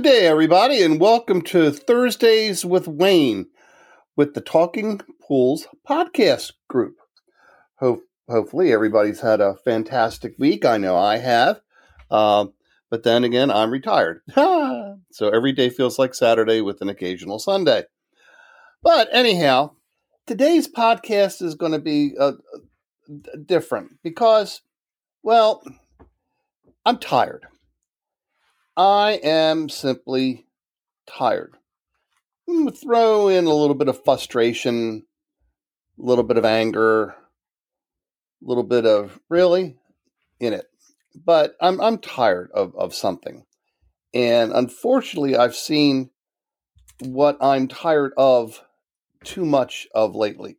Good day, everybody, and welcome to Thursdays with Wayne with the Talking Pools podcast group. Ho- hopefully, everybody's had a fantastic week. I know I have. Um, but then again, I'm retired. so every day feels like Saturday with an occasional Sunday. But anyhow, today's podcast is going to be uh, different because, well, I'm tired. I am simply tired. Hmm, throw in a little bit of frustration, a little bit of anger, a little bit of really in it. But I'm I'm tired of, of something. And unfortunately I've seen what I'm tired of too much of lately.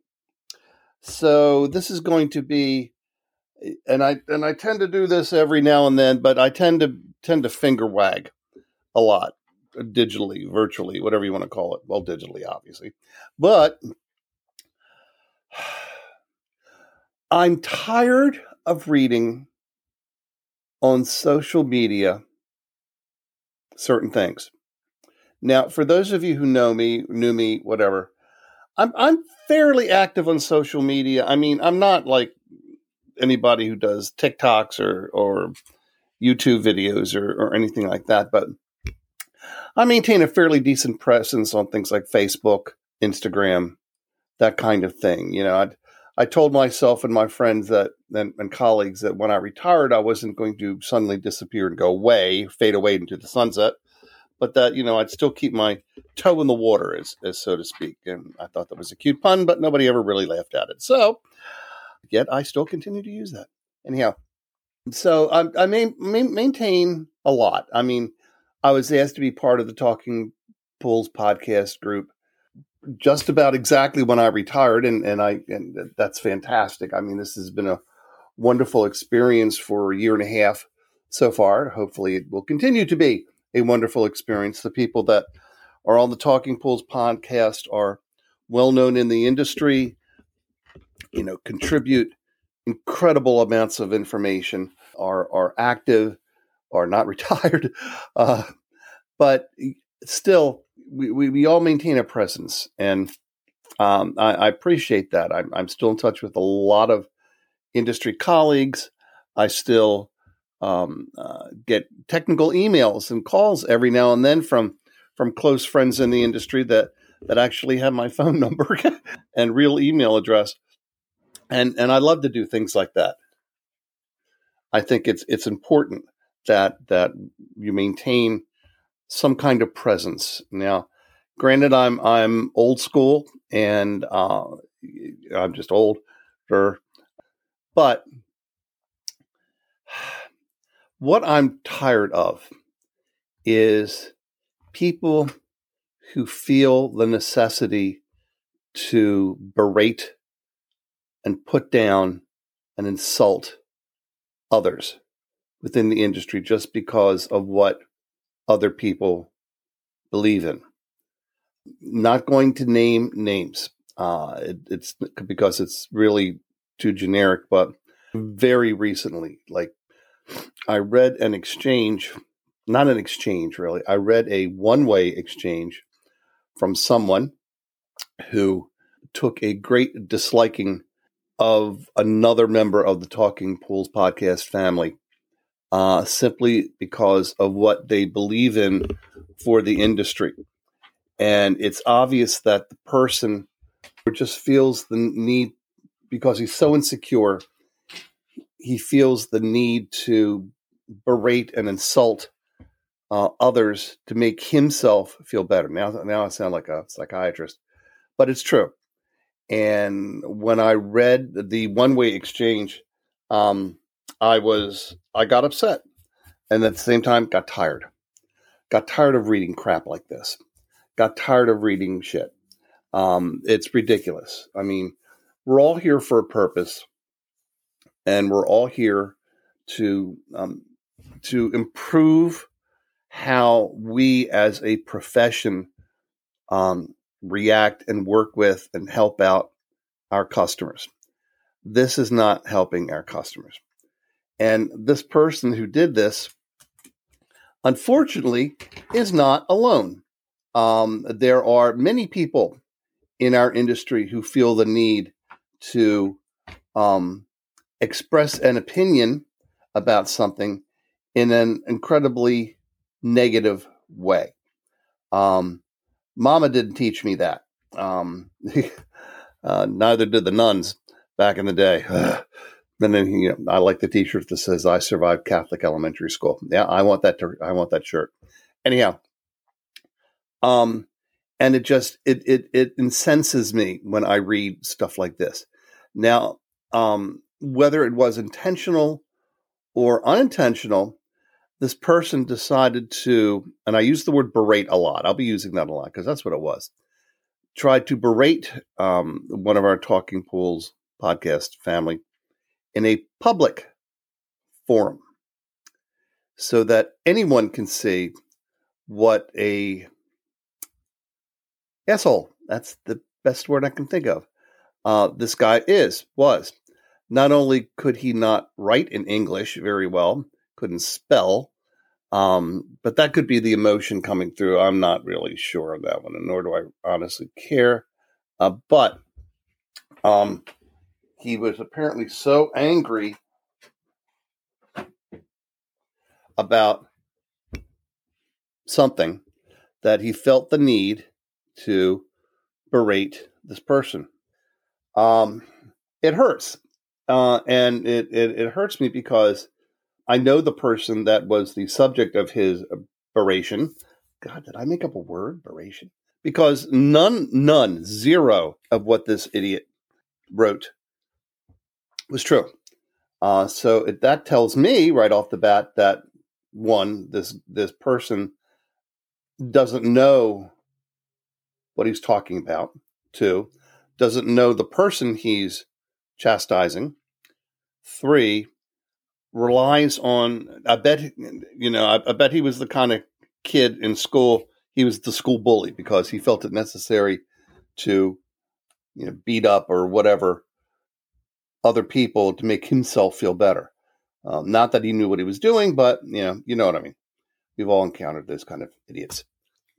So this is going to be eh, and I and I tend to do this every now and then, but I tend to tend to finger wag a lot digitally, virtually, whatever you want to call it. Well, digitally, obviously. But I'm tired of reading on social media certain things. Now, for those of you who know me, knew me, whatever, I'm I'm fairly active on social media. I mean, I'm not like anybody who does TikToks or or YouTube videos or, or anything like that, but I maintain a fairly decent presence on things like Facebook, Instagram, that kind of thing. You know, i I told myself and my friends that and, and, colleagues that when I retired, I wasn't going to suddenly disappear and go away, fade away into the sunset, but that you know I'd still keep my toe in the water, as, as so to speak. And I thought that was a cute pun, but nobody ever really laughed at it. So, yet I still continue to use that. Anyhow, so I, I main, main, maintain a lot. I mean, I was asked to be part of the Talking Pools podcast group just about exactly when I retired, and and I and that's fantastic. I mean, this has been a wonderful experience for a year and a half so far. Hopefully, it will continue to be a wonderful experience. The people that are on the Talking Pools podcast are well known in the industry. You know, contribute incredible amounts of information, are are active, are not retired, uh, but still, we, we, we, all maintain a presence, and um, I, I, appreciate that. I'm, I'm still in touch with a lot of industry colleagues. I still um, uh, get technical emails and calls every now and then from from close friends in the industry that that actually have my phone number and real email address and and I love to do things like that. I think it's it's important that that you maintain some kind of presence. Now, granted, I'm I'm old school and uh, I'm just older, but what I'm tired of is people who feel the necessity to berate and put down and insult others within the industry just because of what other people believe in. Not going to name names. Uh, it, it's because it's really too generic, but very recently, like I read an exchange, not an exchange really, I read a one way exchange from someone who took a great disliking of another member of the Talking Pools podcast family, uh, simply because of what they believe in for the industry. And it's obvious that the person just feels the need, because he's so insecure, he feels the need to berate and insult uh, others to make himself feel better. Now, now I sound like a psychiatrist, but it's true. And when I read the one way exchange, um, I was I got upset, and at the same time got tired. Got tired of reading crap like this. Got tired of reading shit. Um, it's ridiculous. I mean, we're all here for a purpose, and we're all here to um, to improve how we as a profession um, react and work with and help out our customers. This is not helping our customers. And this person who did this, unfortunately, is not alone. Um, there are many people in our industry who feel the need to um, express an opinion about something in an incredibly negative way. Um, Mama didn't teach me that. Um, uh, neither did the nuns back in the day. and then you know, I like the T-shirt that says "I survived Catholic elementary school." Yeah, I want that. To, I want that shirt. Anyhow, um, and it just it it it incenses me when I read stuff like this. Now, um, whether it was intentional or unintentional, this person decided to, and I use the word berate a lot. I'll be using that a lot because that's what it was. Tried to berate um, one of our Talking Pools podcast family in a public forum so that anyone can see what a asshole, that's the best word I can think of, uh, this guy is, was. Not only could he not write in English very well, couldn't spell, um, but that could be the emotion coming through. I'm not really sure of that one, and nor do I honestly care. Uh, but um, he was apparently so angry about something that he felt the need to berate this person. Um, it hurts, uh, and it, it, it hurts me because I know the person that was the subject of his beration. God, did I make up a word? Beration? Because none, none, zero of what this idiot wrote was true. Uh, so it, that tells me right off the bat that one, this this person doesn't know what he's talking about. Two, doesn't know the person he's chastising. Three, relies on. I bet you know. I, I bet he was the kind of kid in school. He was the school bully because he felt it necessary to, you know, beat up or whatever other people to make himself feel better. Um, not that he knew what he was doing, but you know, you know what I mean. We've all encountered those kind of idiots.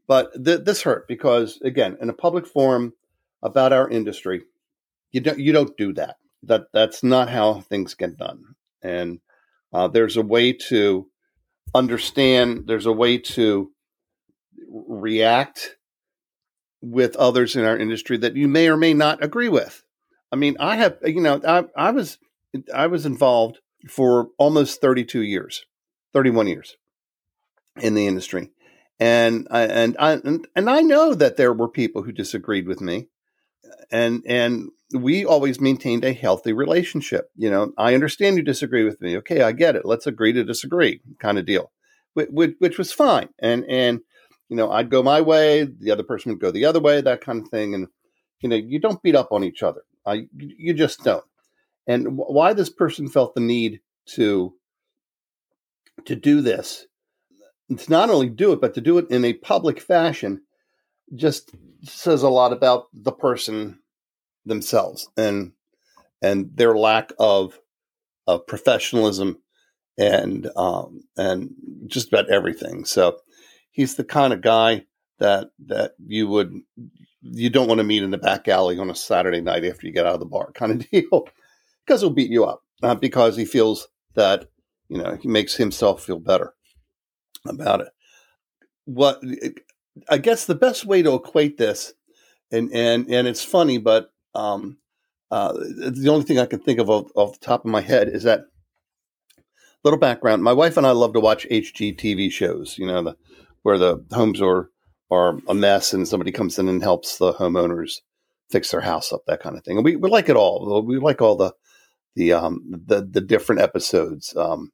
But th- this hurt because, again, in a public forum about our industry, you don't you don't do that. That that's not how things get done. And uh, there's a way to understand, there's a way to react with others in our industry that you may or may not agree with. I mean, I have, you know, I, I was, I was involved for almost 32 years, 31 years in the industry. And I, and I, and, and I know that there were people who disagreed with me and, and we always maintained a healthy relationship. You know, I understand you disagree with me. Okay, I get it. Let's agree to disagree, kind of deal, which, which was fine. And and you know, I'd go my way, the other person would go the other way, that kind of thing. And you know, you don't beat up on each other. I you just don't. And why this person felt the need to to do this, to not only do it, but to do it in a public fashion, just says a lot about the person themselves and and their lack of of professionalism and um, and just about everything. So he's the kind of guy that that you would you don't want to meet in the back alley on a Saturday night after you get out of the bar, kind of deal, because he'll beat you up uh, because he feels that you know he makes himself feel better about it. What I guess the best way to equate this, and and and it's funny, but um, uh, the only thing I can think of off, off, the top of my head is that little background. My wife and I love to watch HGTV shows. You know, the, where the homes are are a mess and somebody comes in and helps the homeowners fix their house up, that kind of thing. And we, we like it all. We like all the the um, the the different episodes. Um,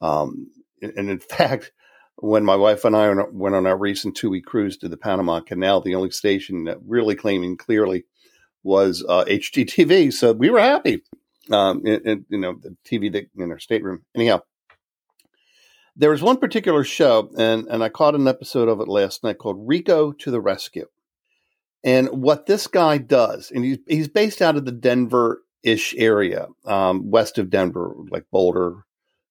um, and in fact, when my wife and I went on our recent two week cruise to the Panama Canal, the only station that really claiming clearly was uh, HGTV. So we were happy. Um, you know, the TV in our stateroom. Anyhow, there was one particular show, and, and I caught an episode of it last night called Rico to the Rescue. And what this guy does, and he's, he's based out of the Denver ish area, um, west of Denver, like Boulder,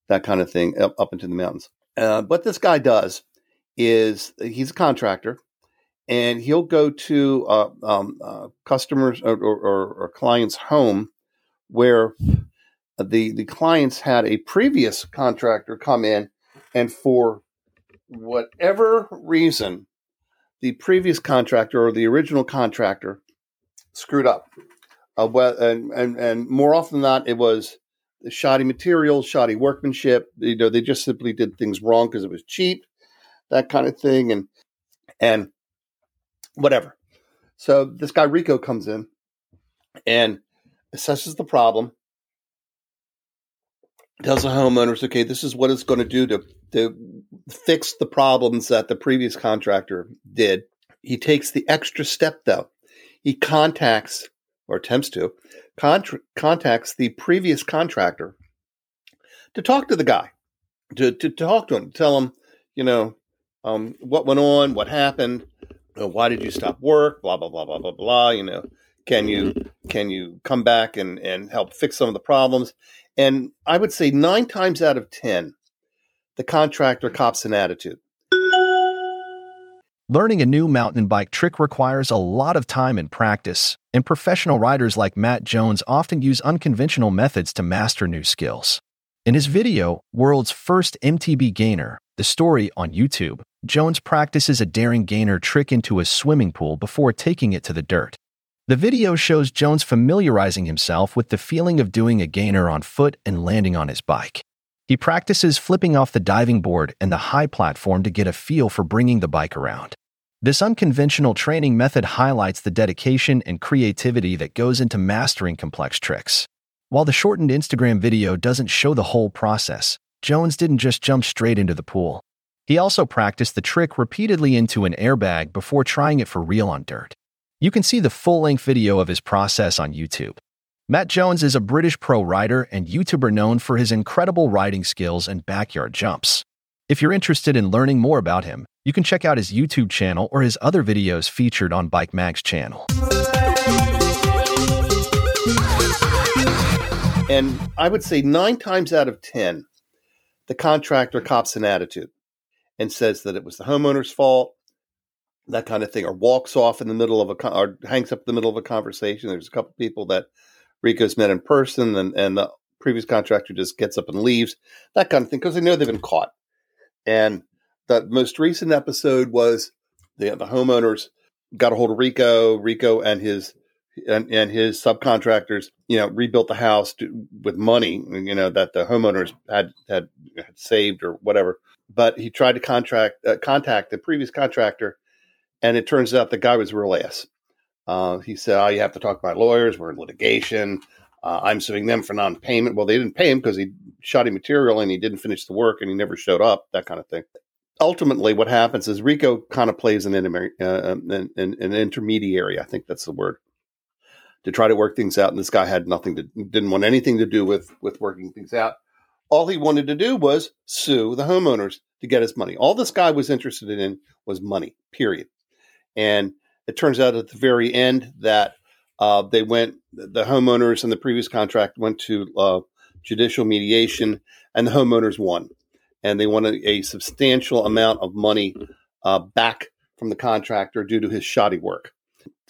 that kind of thing, up, up into the mountains. Uh, what this guy does is he's a contractor and he'll go to uh, um, uh, customers or, or, or, clients' home where the the clients had a previous contractor come in, and for whatever reason, the previous contractor or the original contractor screwed up. Uh, well, and, and and more often than not, it was shoddy materials, shoddy workmanship. You know, they just simply did things wrong because it was cheap, that kind of thing, and and whatever. So this guy Rico comes in and assesses the problem, tells the homeowners, okay, this is what it's going to do to to fix the problems that the previous contractor did. He takes the extra step though. He contacts or attempts to contra- contacts the previous contractor to talk to the guy, to, to, talk to him, tell him, you know, um, what went on, what happened, why did you stop work, blah blah blah blah blah blah. You know, can you mm-hmm. can you come back and and help fix some of the problems? And I would say nine times out of ten, the contractor cops an attitude. Learning a new mountain bike trick requires a lot of time and practice, and professional riders like Matt Jones often use unconventional methods to master new skills. In his video, World's First MTB Gainer, the story on YouTube, Jones practices a daring gainer trick into a swimming pool before taking it to the dirt. The video shows Jones familiarizing himself with the feeling of doing a gainer on foot and landing on his bike. He practices flipping off the diving board and the high platform to get a feel for bringing the bike around. This unconventional training method highlights the dedication and creativity that goes into mastering complex tricks. While the shortened Instagram video doesn't show the whole process, Jones didn't just jump straight into the pool. He also practiced the trick repeatedly into an airbag before trying it for real on dirt. You can see the full length video of his process on YouTube. Matt Jones is a British pro rider and YouTuber known for his incredible riding skills and backyard jumps. If you're interested in learning more about him, you can check out his YouTube channel or his other videos featured on Bike Mag's channel. And I would say nine times out of 10, the contractor cops an attitude and says that it was the homeowner's fault, that kind of thing, or walks off in the middle of a, or hangs up in the middle of a conversation. There's a couple people that Rico's met in person and, and the previous contractor just gets up and leaves, that kind of thing, because they know they've been caught. And the most recent episode was the the homeowners got a hold of Rico, Rico and his and, and his subcontractors, you know, rebuilt the house to, with money, you know, that the homeowners had, had, had saved or whatever. But he tried to contract uh, contact the previous contractor, and it turns out the guy was real ass. Uh, he said, "Oh, you have to talk about lawyers. We're in litigation. Uh, I'm suing them for non-payment." Well, they didn't pay him because he shoddy material and he didn't finish the work and he never showed up. That kind of thing ultimately what happens is Rico kind of plays an, uh, an, an, intermediary. I think that's the word to try to work things out. And this guy had nothing to, didn't want anything to do with, with working things out. All he wanted to do was sue the homeowners to get his money. All this guy was interested in was money, period. And it turns out at the very end that uh, they went, the homeowners and the previous contract went to uh, judicial mediation and the homeowners won and they wanted a substantial amount of money uh, back from the contractor due to his shoddy work.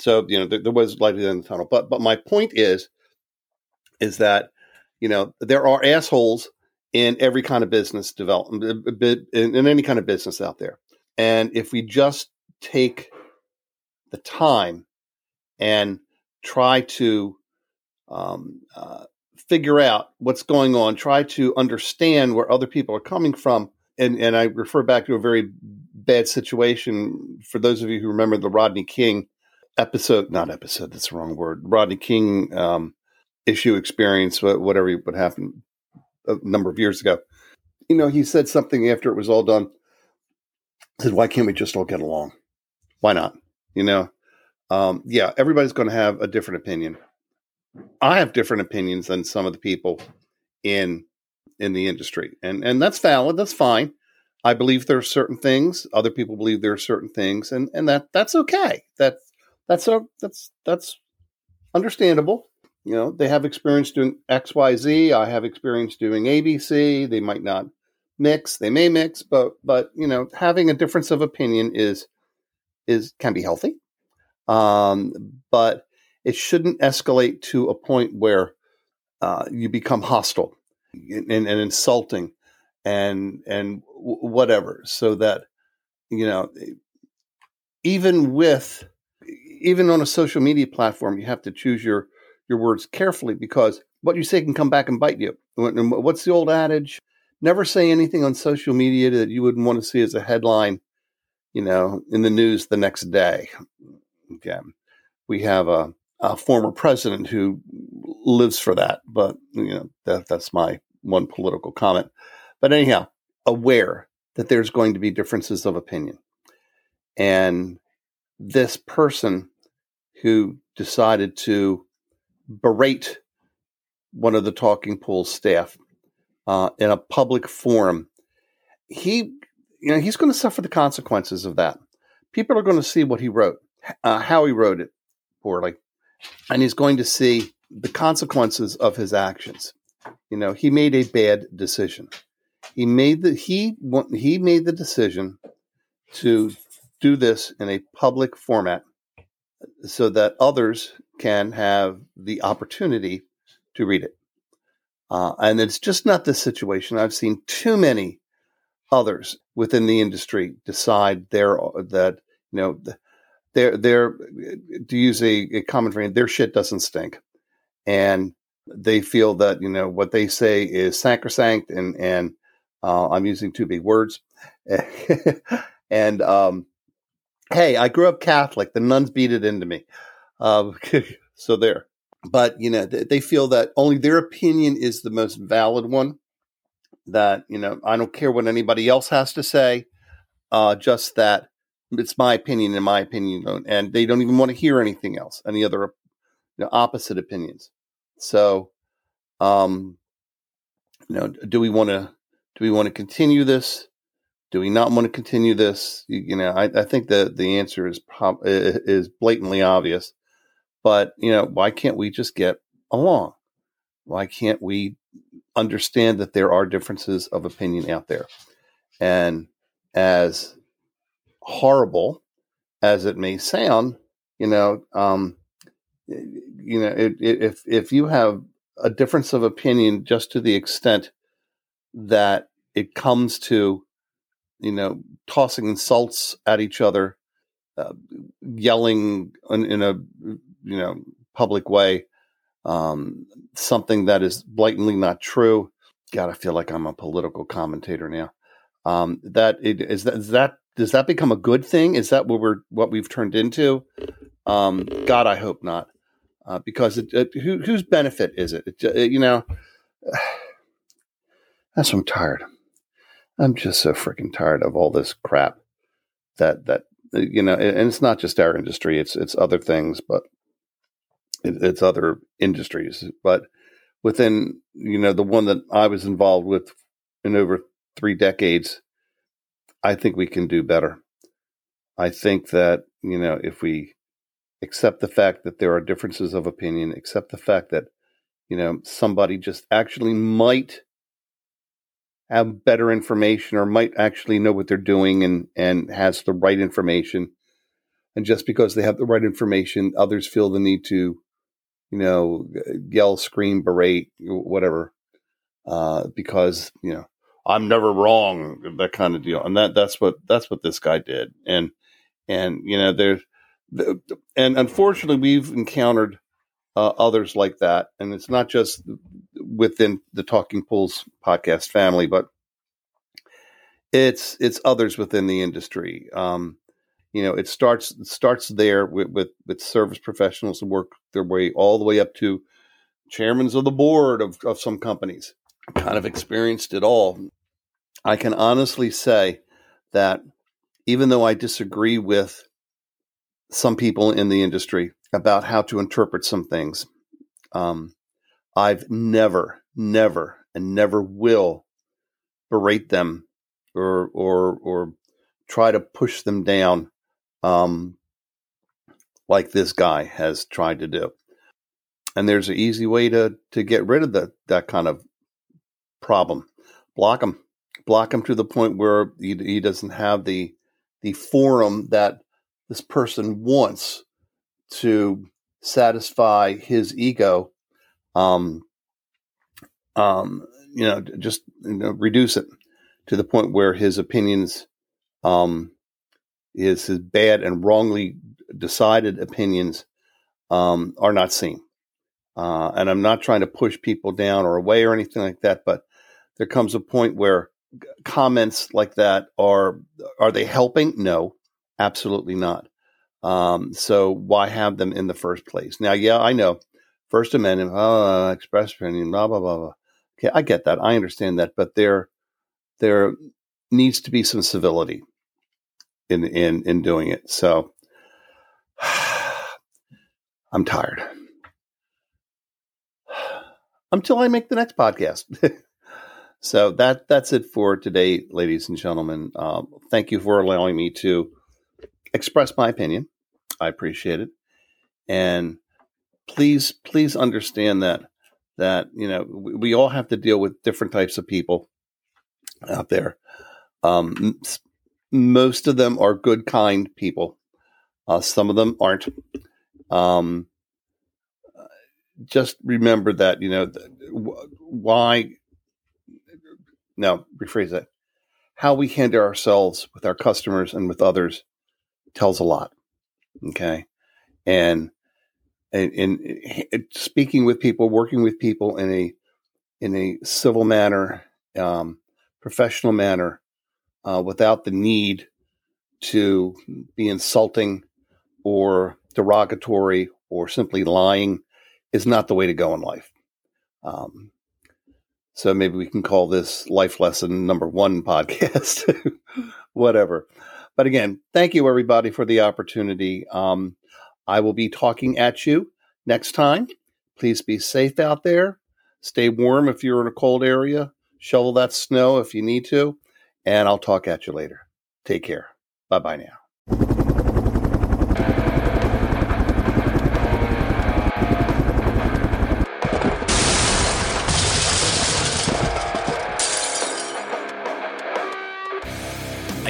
So you know there, there was light in the tunnel. But but my point is is that you know there are assholes in every kind of business development in, in any kind of business out there, and if we just take the time and try to um, uh, figure out what's going on, try to understand where other people are coming from. And, and I refer back to a very bad situation for those of you who remember the Rodney King episode, not episode, that's the wrong word, Rodney King um, issue experience, whatever what happened a number of years ago. You know, he said something after it was all done. He said, "Why can't we just all get along? Why not?" You know, um, yeah, everybody's going to have a different opinion. I have different opinions than some of the people in in the industry, and and that's valid. That's fine. I believe there are certain things. Other people believe there are certain things, and and that that's okay. That that's a that's that's understandable. You know, they have experience doing X, Y, Z. I have experience doing ABC. They might not mix. They may mix, but but you know, having a difference of opinion is is can be healthy. Um, but it shouldn't escalate to a point where uh, you become hostile and, and, insulting and and whatever. So that you know, even with even on a social media platform, you have to choose your your words carefully because what you say can come back and bite you. What's the old adage? Never say anything on social media that you wouldn't want to see as a headline, you know, in the news the next day. Okay. We have a, a former president who lives for that, but you know, that, that's my one political comment. But anyhow, aware that there's going to be differences of opinion. And this person who decided to berate one of the Talking Pool staff uh, in a public forum, he, you know, he's going to suffer the consequences of that. People are going to see what he wrote, uh, how he wrote it poorly, and he's going to see the consequences of his actions. You know, he made a bad decision. He made the he he made the decision to do this in a public format so that others can have the opportunity to read it. Uh, and it's just not this situation. I've seen too many others within the industry decide their that you know their to use a, a common phrase, their shit doesn't stink, and they feel that you know what they say is sacrosanct, and and uh, I'm using two big words, and um, hey, I grew up Catholic. The nuns beat it into me. Uh, so there. But, you know, they feel that only their opinion is the most valid one. That, you know, I don't care what anybody else has to say. Uh, just that it's my opinion and my opinion. And they don't even want to hear anything else, any other you know, opposite opinions. So, um, you know, do we want to, do we want to continue this? Do we not want to continue this? You, you know, I, I, think that the answer is is blatantly obvious. But you know, why can't we just get along? Why can't we understand that there are differences of opinion out there? And as horrible as it may sound, you know, um, you know, it, it, if if you have a difference of opinion just to the extent that it comes to you know, tossing insults at each other, uh, yelling in, in, a you know public way, um, something that is blatantly not true. God, I feel like I'm a political commentator now. Um, that it, is that is that does that become a good thing? Is that what we're what we've turned into? Um, God, I hope not, uh, because it, it, who, whose benefit is it? it you know, that's I'm tired. I'm just so freaking tired of all this crap that that uh, you know, and it's not just our industry; it's it's other things, but it, it's other industries. But within you know the one that I was involved with in over three decades, I think we can do better. I think that you know if we accept the fact that there are differences of opinion, accept the fact that you know somebody just actually might have better information or might actually know what they're doing and and has the right information. And just because they have the right information others feel the need to you know yell scream berate whatever uh, because you know i'm never wrong that kind of deal. And that that's what that's what this guy did. And and you know there's and unfortunately we've encountered uh, others like that. And it's not just within the Talking Pools podcast family, but it's it's others within the industry. Um, you know, it starts it starts there with, with with service professionals who work their way all the way up to chairmen of the board of, of some companies. Kind of experienced it all. I can honestly say that even though I disagree with some people in the industry about how to interpret some things, um, I've never, never, and never will berate them or or or try to push them down um, like this guy has tried to do. And there's an easy way to to get rid of that that kind of problem. Block him, block him to the point where he, he doesn't have the the forum that this person wants to satisfy his ego. Um, um, you know, just you know, reduce it to the point where his opinions um, is his bad and wrongly decided opinions um, are not seen. Uh, and I'm not trying to push people down or away or anything like that, but there comes a point where comments like that are are they helping? No, absolutely not. Um, so why have them in the first place? Now, yeah, I know First Amendment, oh, express opinion, blah blah blah blah. Okay, I get that, I understand that, but there there needs to be some civility in in in doing it. So I'm tired. Until I make the next podcast. so that that's it for today, ladies and gentlemen. Um, thank you for allowing me to express my opinion. I appreciate it, and please please understand that that you know we, we all have to deal with different types of people out there. Um, most of them are good, kind people. Uh, some of them aren't. Um, just remember that you know why. Now rephrase that. How we handle ourselves with our customers and with others tells a lot. Okay, and and, and speaking with people, working with people in a in a civil manner, um, professional manner, uh, without the need to be insulting or derogatory or simply lying is not the way to go in life. Um, so maybe we can call this life lesson number one podcast, whatever. But again, thank you everybody for the opportunity. Um, I will be talking at you next time. Please be safe out there. Stay warm if you're in a cold area. Shovel that snow if you need to and I'll talk at you later. Take care. Bye bye now.